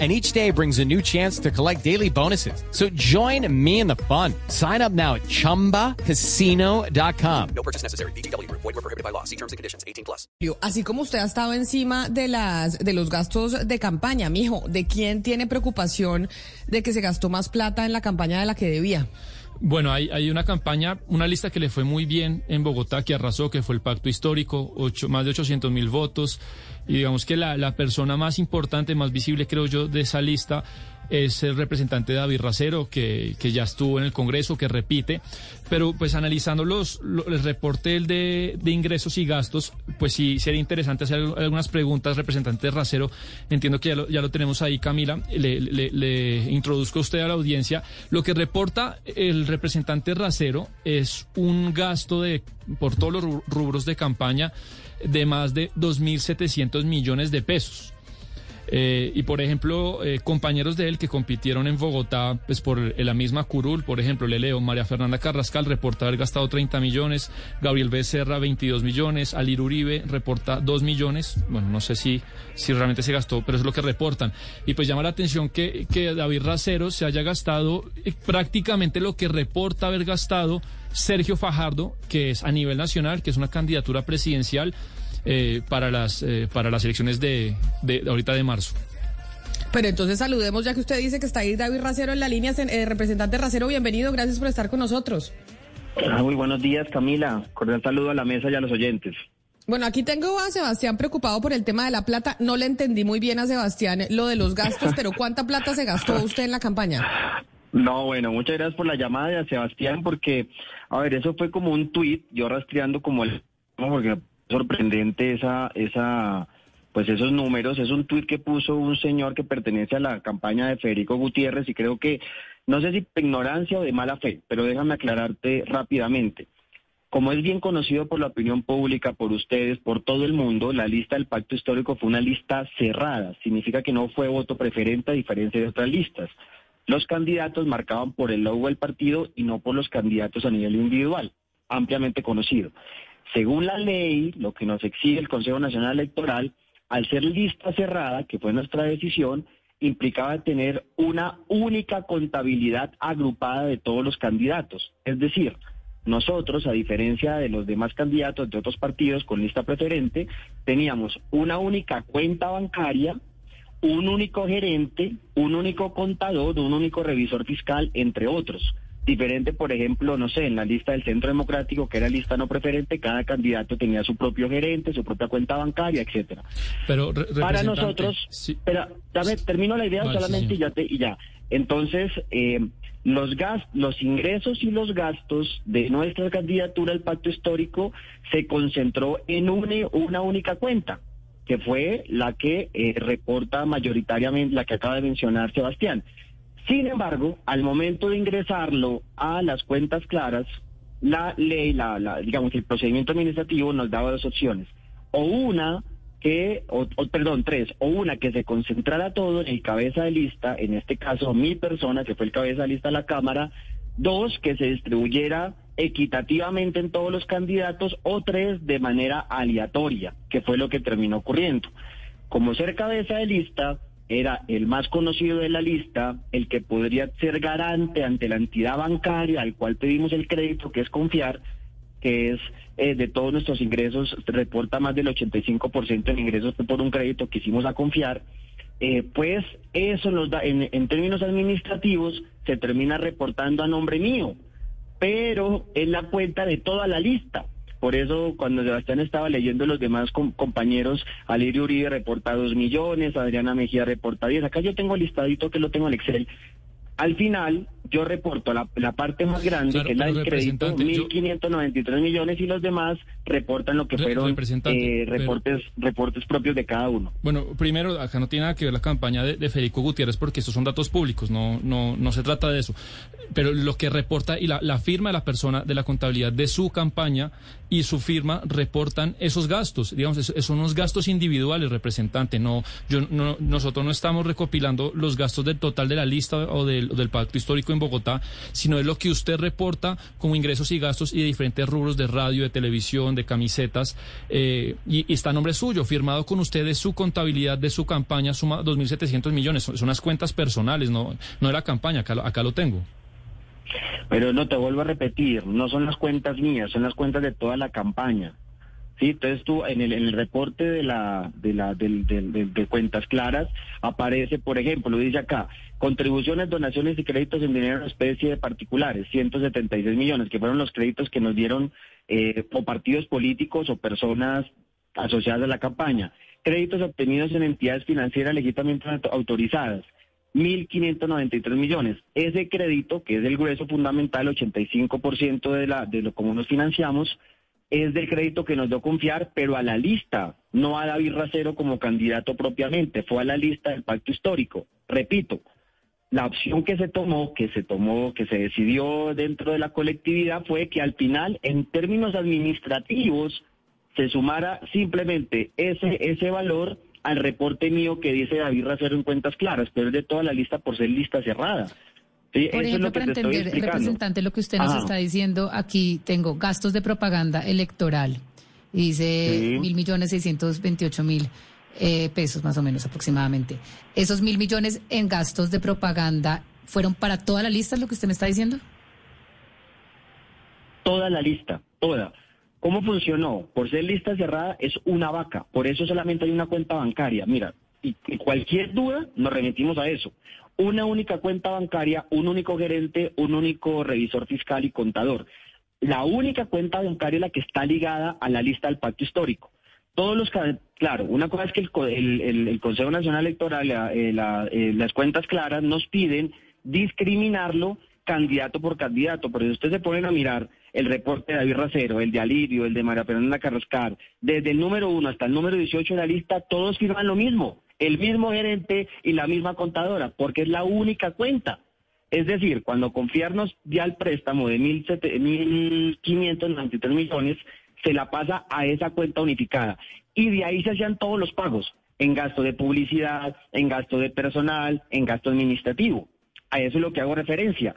And each day brings a new chance to collect daily bonuses. So join me in the fun. Sign up now at chumbacasino.com. No purchase necessary. BGW. Void were prohibited by law. See terms and conditions. 18 plus. Así como usted ha estado encima de las de los gastos de campaña, mijo, ¿de quién tiene preocupación de que se gastó más plata en la campaña de la que debía? Bueno, hay, hay una campaña, una lista que le fue muy bien en Bogotá, que arrasó, que fue el Pacto Histórico, ocho, más de 800 mil votos. Y digamos que la, la persona más importante, más visible, creo yo, de esa lista es el representante David Racero, que, que ya estuvo en el Congreso, que repite. Pero pues analizando los, lo- el reporte de, de ingresos y gastos, pues sí sería interesante hacer algunas preguntas, representante Racero. Entiendo que ya lo, ya lo tenemos ahí, Camila. Le, le, le introduzco a usted a la audiencia. Lo que reporta el representante Racero es un gasto de, por todos los ru- rubros de campaña, de más de 2.700 millones de pesos. Eh, y por ejemplo, eh, compañeros de él que compitieron en Bogotá, pues por la misma curul, por ejemplo, le leo, María Fernanda Carrascal reporta haber gastado 30 millones, Gabriel Becerra 22 millones, Alir Uribe reporta 2 millones, bueno, no sé si, si realmente se gastó, pero es lo que reportan. Y pues llama la atención que, que David Racero se haya gastado eh, prácticamente lo que reporta haber gastado Sergio Fajardo, que es a nivel nacional, que es una candidatura presidencial eh, para las eh, para las elecciones de, de, de ahorita de marzo. Pero entonces saludemos, ya que usted dice que está ahí David Racero en la línea, eh, representante Racero, bienvenido, gracias por estar con nosotros. Ah, Muy buenos días, Camila. Cordial saludo a la mesa y a los oyentes. Bueno, aquí tengo a Sebastián preocupado por el tema de la plata. No le entendí muy bien a Sebastián lo de los gastos, pero ¿cuánta plata se gastó usted en la campaña? No, bueno, muchas gracias por la llamada de Sebastián, porque, a ver, eso fue como un tuit, yo rastreando como el, porque sorprendente esa, esa, pues esos números, es un tuit que puso un señor que pertenece a la campaña de Federico Gutiérrez y creo que, no sé si por ignorancia o de mala fe, pero déjame aclararte rápidamente. Como es bien conocido por la opinión pública, por ustedes, por todo el mundo, la lista del pacto histórico fue una lista cerrada. Significa que no fue voto preferente a diferencia de otras listas. Los candidatos marcaban por el logo del partido y no por los candidatos a nivel individual, ampliamente conocido. Según la ley, lo que nos exige el Consejo Nacional Electoral, al ser lista cerrada, que fue nuestra decisión, implicaba tener una única contabilidad agrupada de todos los candidatos. Es decir, nosotros, a diferencia de los demás candidatos de otros partidos con lista preferente, teníamos una única cuenta bancaria, un único gerente, un único contador, un único revisor fiscal, entre otros. Diferente, por ejemplo, no sé, en la lista del Centro Democrático, que era lista no preferente, cada candidato tenía su propio gerente, su propia cuenta bancaria, etcétera. Pero re- Para nosotros, sí, pero dame, termino la idea Vale, sí, solamente y ya te, y ya. Entonces, eh, los gas, los ingresos y los gastos de nuestra candidatura al pacto histórico se concentró en una, una única cuenta, que fue la que eh, reporta mayoritariamente, la que acaba de mencionar Sebastián. Sin embargo, al momento de ingresarlo a las cuentas claras, la ley, la, la- digamos, el procedimiento administrativo nos daba dos opciones. O una que, o, o, perdón, tres, o una que se concentrara todo en el cabeza de lista, en este caso mi persona, que fue el cabeza de lista de la Cámara, dos, que se distribuyera equitativamente en todos los candidatos, o tres, de manera aleatoria, que fue lo que terminó ocurriendo. Como ser cabeza de lista, era el más conocido de la lista, el que podría ser garante ante la entidad bancaria al cual pedimos el crédito, que es confiar, que es eh, de todos nuestros ingresos, reporta más del 85% en ingresos por un crédito que hicimos a confiar, eh, pues eso nos da, en, en términos administrativos, se termina reportando a nombre mío, pero es la cuenta de toda la lista. Por eso, cuando Sebastián estaba leyendo los demás com- compañeros, Alirio Uribe reporta 2 millones, Adriana Mejía reporta 10. Acá yo tengo listadito que lo tengo en Excel. Al final, yo reporto la, la parte más grande, Claro, que es la del crédito, representante, yo- 1.593 millones, y los demás reportan lo que Re- fueron eh, pero- reportes, reportes propios de cada uno. Bueno, primero, acá no tiene nada que ver la campaña de, de Federico Gutiérrez porque estos son datos públicos, no, no, no se trata de eso. Pero lo que reporta y la, la firma de la persona de la contabilidad de su campaña y su firma reportan esos gastos. Digamos, son unos gastos individuales, representante. No, yo, no, nosotros no estamos recopilando los gastos del total de la lista o del, del pacto histórico en Bogotá, sino es lo que usted reporta como ingresos y gastos y de diferentes rubros de radio, de televisión, de camisetas, eh, y, está a nombre suyo, firmado con usted de su contabilidad de su campaña, suma 2.700 millones. Son, son unas cuentas personales, no, no de la campaña, acá, acá lo tengo. Pero no te vuelvo a repetir, no son las cuentas mías, son las cuentas de toda la campaña. Sí, entonces tú en el, en el reporte de la de la del- del- de cuentas claras aparece, por ejemplo, lo dice acá, contribuciones, donaciones y créditos en dinero en especie de particulares, 176 millones, que fueron los créditos que nos dieron eh, o partidos políticos o personas asociadas a la campaña. Créditos obtenidos en entidades financieras legítimamente auto- autorizadas, 1.593 millones. Ese crédito, que es el grueso fundamental, 85% de, la, de lo como nos financiamos, es del crédito que nos dio confiar, pero a la lista, no a David Racero como candidato propiamente, fue a la lista del pacto histórico. Repito, la opción que se tomó, que se tomó, que se decidió dentro de la colectividad fue que al final, en términos administrativos, se sumara simplemente ese, ese valor al reporte mío que dice David Racero en cuentas claras, pero es de toda la lista por ser lista cerrada. Sí, Por ejemplo, para entender, representante, lo que usted nos Ajá. está diciendo, aquí tengo gastos de propaganda electoral. Y dice mil millones seiscientos veintiocho mil eh, pesos, más o menos aproximadamente. ¿Esos mil millones en gastos de propaganda fueron para toda la lista, lo que usted me está diciendo? toda la lista, toda. ¿Cómo funcionó? Por ser lista cerrada es una vaca, por eso solamente hay una cuenta bancaria. Mira, y, y cualquier duda nos remitimos a eso. Una única cuenta bancaria, un único gerente, un único revisor fiscal y contador. La única cuenta bancaria la que está ligada a la lista del pacto histórico. Todos los, claro, una cosa es que el- el Consejo Nacional Electoral, la- eh, la- eh, las cuentas claras nos piden discriminarlo candidato por candidato, pero si ustedes se ponen a mirar el reporte de David Racero, el de Alirio, el de María Fernanda Carrascar, desde el número uno hasta el número 18 de la lista, todos firman lo mismo, el mismo gerente y la misma contadora, porque es la única cuenta. Es decir, cuando confiarnos ya el préstamo de 1.593 millones, se la pasa a esa cuenta unificada. Y de ahí se hacían todos los pagos, en gasto de publicidad, en gasto de personal, en gasto administrativo. A eso es lo que hago referencia.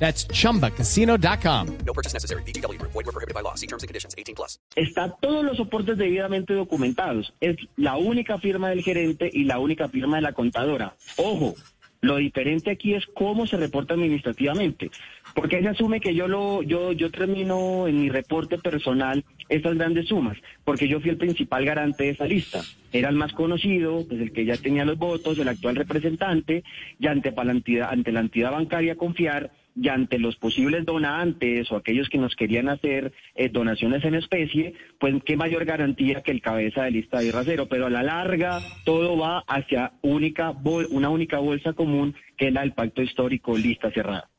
That's chumbacasino.com. No purchase necessary. VGW Group. Void were prohibited by law. See terms and conditions. 18 plus. Está todos los soportes debidamente documentados. Es la única firma del gerente y la única firma de la contadora. Ojo, lo diferente aquí es cómo se reporta administrativamente. Porque se asume que yo lo, yo, yo termino en mi reporte personal estas grandes sumas, porque yo fui el principal garante de esa lista. Era el más conocido, pues el que ya tenía los votos, el actual representante, y ante, pa- la entidad, ante la entidad bancaria confiar, y ante los posibles donantes o aquellos que nos querían hacer eh, donaciones en especie, pues qué mayor garantía que el cabeza de lista de rasero. Pero a la larga todo va hacia única una única bolsa común que es la del pacto histórico lista cerrada.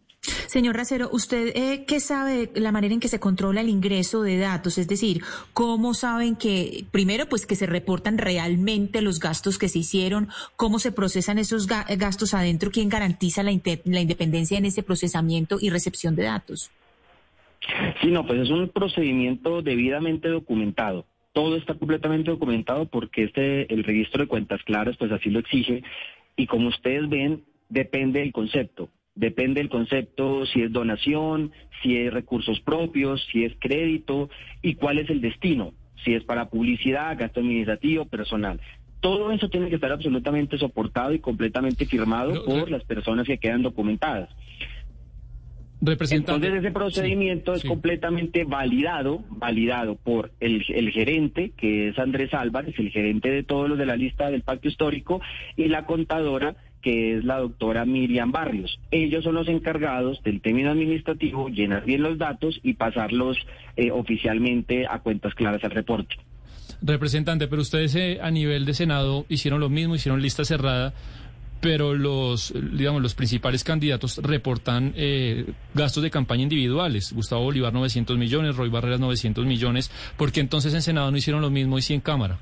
Señor Racero, ¿usted eh, qué sabe de la manera en que se controla el ingreso de datos? Es decir, ¿cómo saben que, primero, pues que se reportan realmente los gastos que se hicieron? ¿Cómo se procesan esos ga- gastos adentro? ¿Quién garantiza la, la independencia en ese procesamiento y recepción de datos? Sí, no, pues es un procedimiento debidamente documentado. Todo está completamente documentado porque este, el registro de cuentas claras, pues así lo exige. Y como ustedes ven, depende del concepto. Depende del concepto si es donación, si es recursos propios, si es crédito y cuál es el destino. Si es para publicidad, gasto administrativo, personal. Todo eso tiene que estar absolutamente soportado y completamente firmado por re- las personas que quedan documentadas. Entonces ese procedimiento Sí, es sí. completamente validado, validado por el, el gerente, que es Andrés Álvarez, el gerente de todos los de la lista del pacto histórico, y la contadora, que es la doctora Miriam Barrios. Ellos son los encargados del término administrativo, llenar bien los datos y pasarlos eh, oficialmente a cuentas claras al reporte. Representante, pero ustedes eh, a nivel de Senado hicieron lo mismo, hicieron lista cerrada, pero los, digamos, los principales candidatos reportan eh, gastos de campaña individuales. Gustavo Bolívar 900 millones, Roy Barreras 900 millones. ¿Por qué entonces en Senado no hicieron lo mismo y sí en Cámara?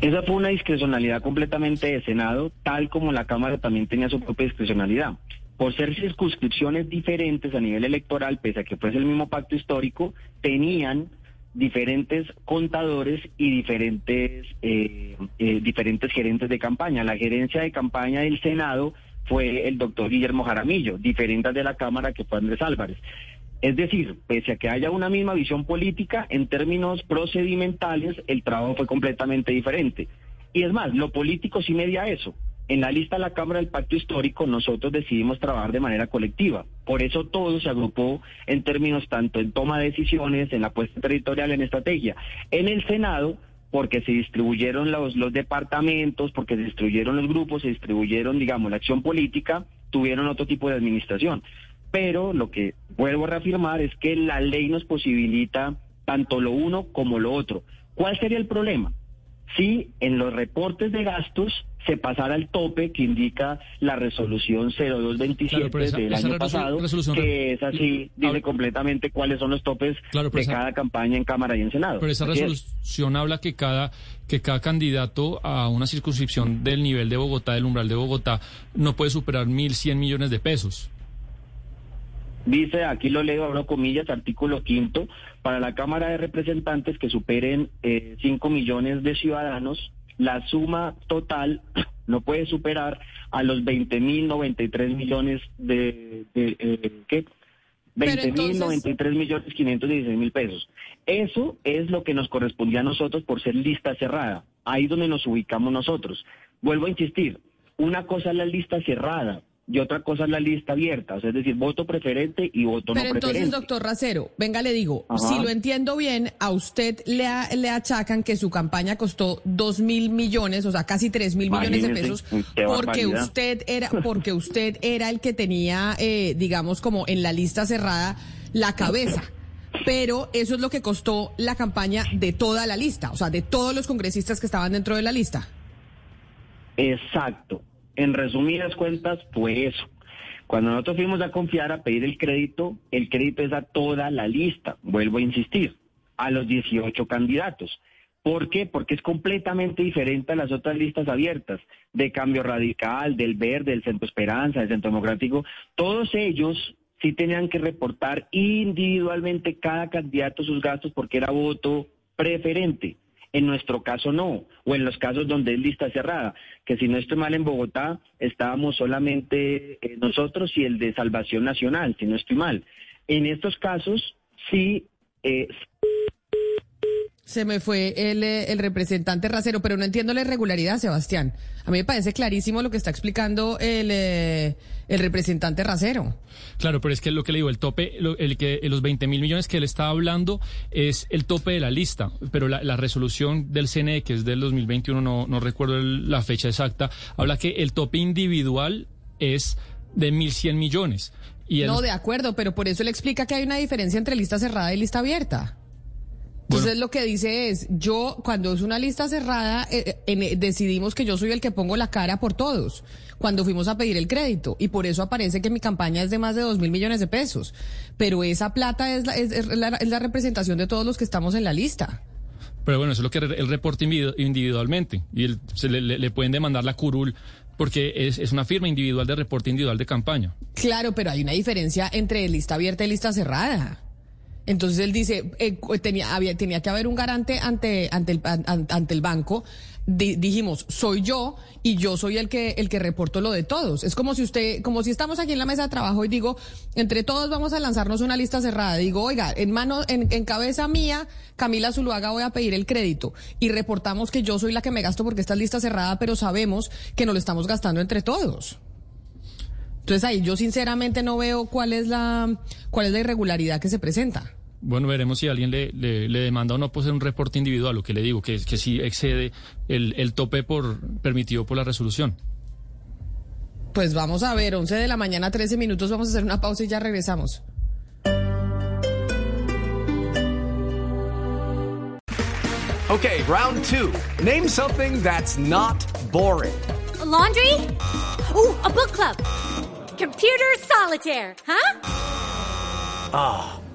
Esa fue una discrecionalidad completamente de Senado, tal como la Cámara también tenía su propia discrecionalidad. Por ser circunscripciones diferentes a nivel electoral, pese a que fuese el mismo pacto histórico, tenían diferentes contadores y diferentes eh, eh, diferentes gerentes de campaña. La gerencia de campaña del Senado fue el doctor Guillermo Jaramillo, diferente de la Cámara que fue Andrés Álvarez. Es decir, pese a que haya una misma visión política, en términos procedimentales, el trabajo fue completamente diferente. Y es más, lo político sí media eso. En la lista de la Cámara del Pacto Histórico nosotros decidimos trabajar de manera colectiva. Por eso todo se agrupó en términos tanto en toma de decisiones, en la puesta territorial, en estrategia. En el Senado, porque se distribuyeron los, los departamentos, porque se distribuyeron los grupos, se distribuyeron, digamos, la acción política, tuvieron otro tipo de administración. Pero lo que vuelvo a reafirmar es que la ley nos posibilita tanto lo uno como lo otro. ¿Cuál sería el problema? Si en los reportes de gastos se pasara el tope que indica la resolución 0227 Claro, esa- del esa año pasado, que es así, dice Habla- completamente cuáles son los topes Claro, de esa- cada campaña en Cámara y en Senado. Pero esa es. resolución habla que cada, que cada candidato a una circunscripción del nivel de Bogotá, del umbral de Bogotá, no puede superar 1.100 millones de pesos. Dice, aquí lo leo, abro comillas, artículo quinto, para la Cámara de Representantes que superen 5 millones de ciudadanos, la suma total no puede superar a los 20 mil 93 millones de, de eh, ¿qué? Pero 20 mil entonces- 93 millones 516 mil pesos. Eso es lo que nos correspondía a nosotros por ser lista cerrada. Ahí es donde nos ubicamos nosotros. Vuelvo a insistir, una cosa es la lista cerrada y otra cosa es la lista abierta, o sea, es decir, voto preferente y voto Pero no entonces, preferente. doctor Racero, venga, le digo, Ajá. si lo entiendo bien, a usted le, a- le achacan que su campaña costó dos mil millones, o sea, casi tres mil millones de pesos, porque usted era, porque usted era el que tenía, eh, digamos, como en la lista cerrada, la cabeza. Pero eso es lo que costó la campaña de toda la lista, o sea, de todos los congresistas que estaban dentro de la lista. Exacto. En resumidas cuentas, fue eso. Cuando nosotros fuimos a confiar a pedir el crédito, el crédito es a toda la lista, vuelvo a insistir, a los 18 candidatos. ¿Por qué? Porque es completamente diferente a las otras listas abiertas, de Cambio Radical, del Verde, del Centro Esperanza, del Centro Democrático. Todos ellos sí tenían que reportar individualmente cada candidato sus gastos porque era voto preferente. En nuestro caso no, o en los casos donde es lista cerrada, que si no estoy mal en Bogotá, estábamos solamente eh, nosotros y el de Salvación Nacional, si no estoy mal. En estos casos sí eh, Se me fue el, eh, el representante Racero, pero no entiendo la irregularidad, Sebastián. A mí me parece clarísimo lo que está explicando el, eh, el representante Racero. Claro, pero es que lo que le digo, el tope, lo- el que los 20 mil millones que él está hablando es el tope de la lista, pero la, la resolución del CNE, que es del 2021, no, no recuerdo el- la fecha exacta, habla que el tope individual es de 1.100 millones. Y No, de acuerdo, pero por eso le explica que hay una diferencia entre lista cerrada y lista abierta. Entonces lo que dice es, yo cuando es una lista cerrada, eh, eh, en- decidimos que yo soy el que pongo la cara por todos cuando fuimos a pedir el crédito y por eso aparece que mi campaña es de más de dos mil millones de pesos. Pero esa plata es la, es, es la, es la representación de todos los que estamos en la lista. Pero bueno, eso es lo que re- él reporta individu- individualmente. Y él- se le, le- le pueden demandar la curul porque es, es una firma individual de reporte individual de campaña. Claro, pero hay una diferencia entre lista abierta y lista cerrada. Entonces él dice, eh, tenía, había, tenía que haber un garante ante, ante, el, an- an- ante el banco. Di- dijimos, soy yo y yo soy el que, el que reporto lo de todos. Es como si usted, como si estamos aquí en la mesa de trabajo y digo, entre todos vamos a lanzarnos una lista cerrada. Digo, oiga, en mano, en, en cabeza mía, Camila Zuluaga voy a pedir el crédito. Y reportamos que yo soy la que me gasto porque esta es lista cerrada, pero sabemos que nos lo estamos gastando entre todos. Entonces ahí yo sinceramente no veo cuál es la, cuál es la irregularidad que se presenta. Bueno, veremos si alguien le, le, le demanda o no por ser un reporte individual, lo que le digo, que, que sí excede el, el tope por permitido por la resolución. Pues vamos a ver, 11 de la mañana, 13 minutos, vamos a hacer una pausa y ya regresamos. Okay, round two. Name something that's not boring. A laundry? Ooh, a book club. Computer solitaire, huh? Ah,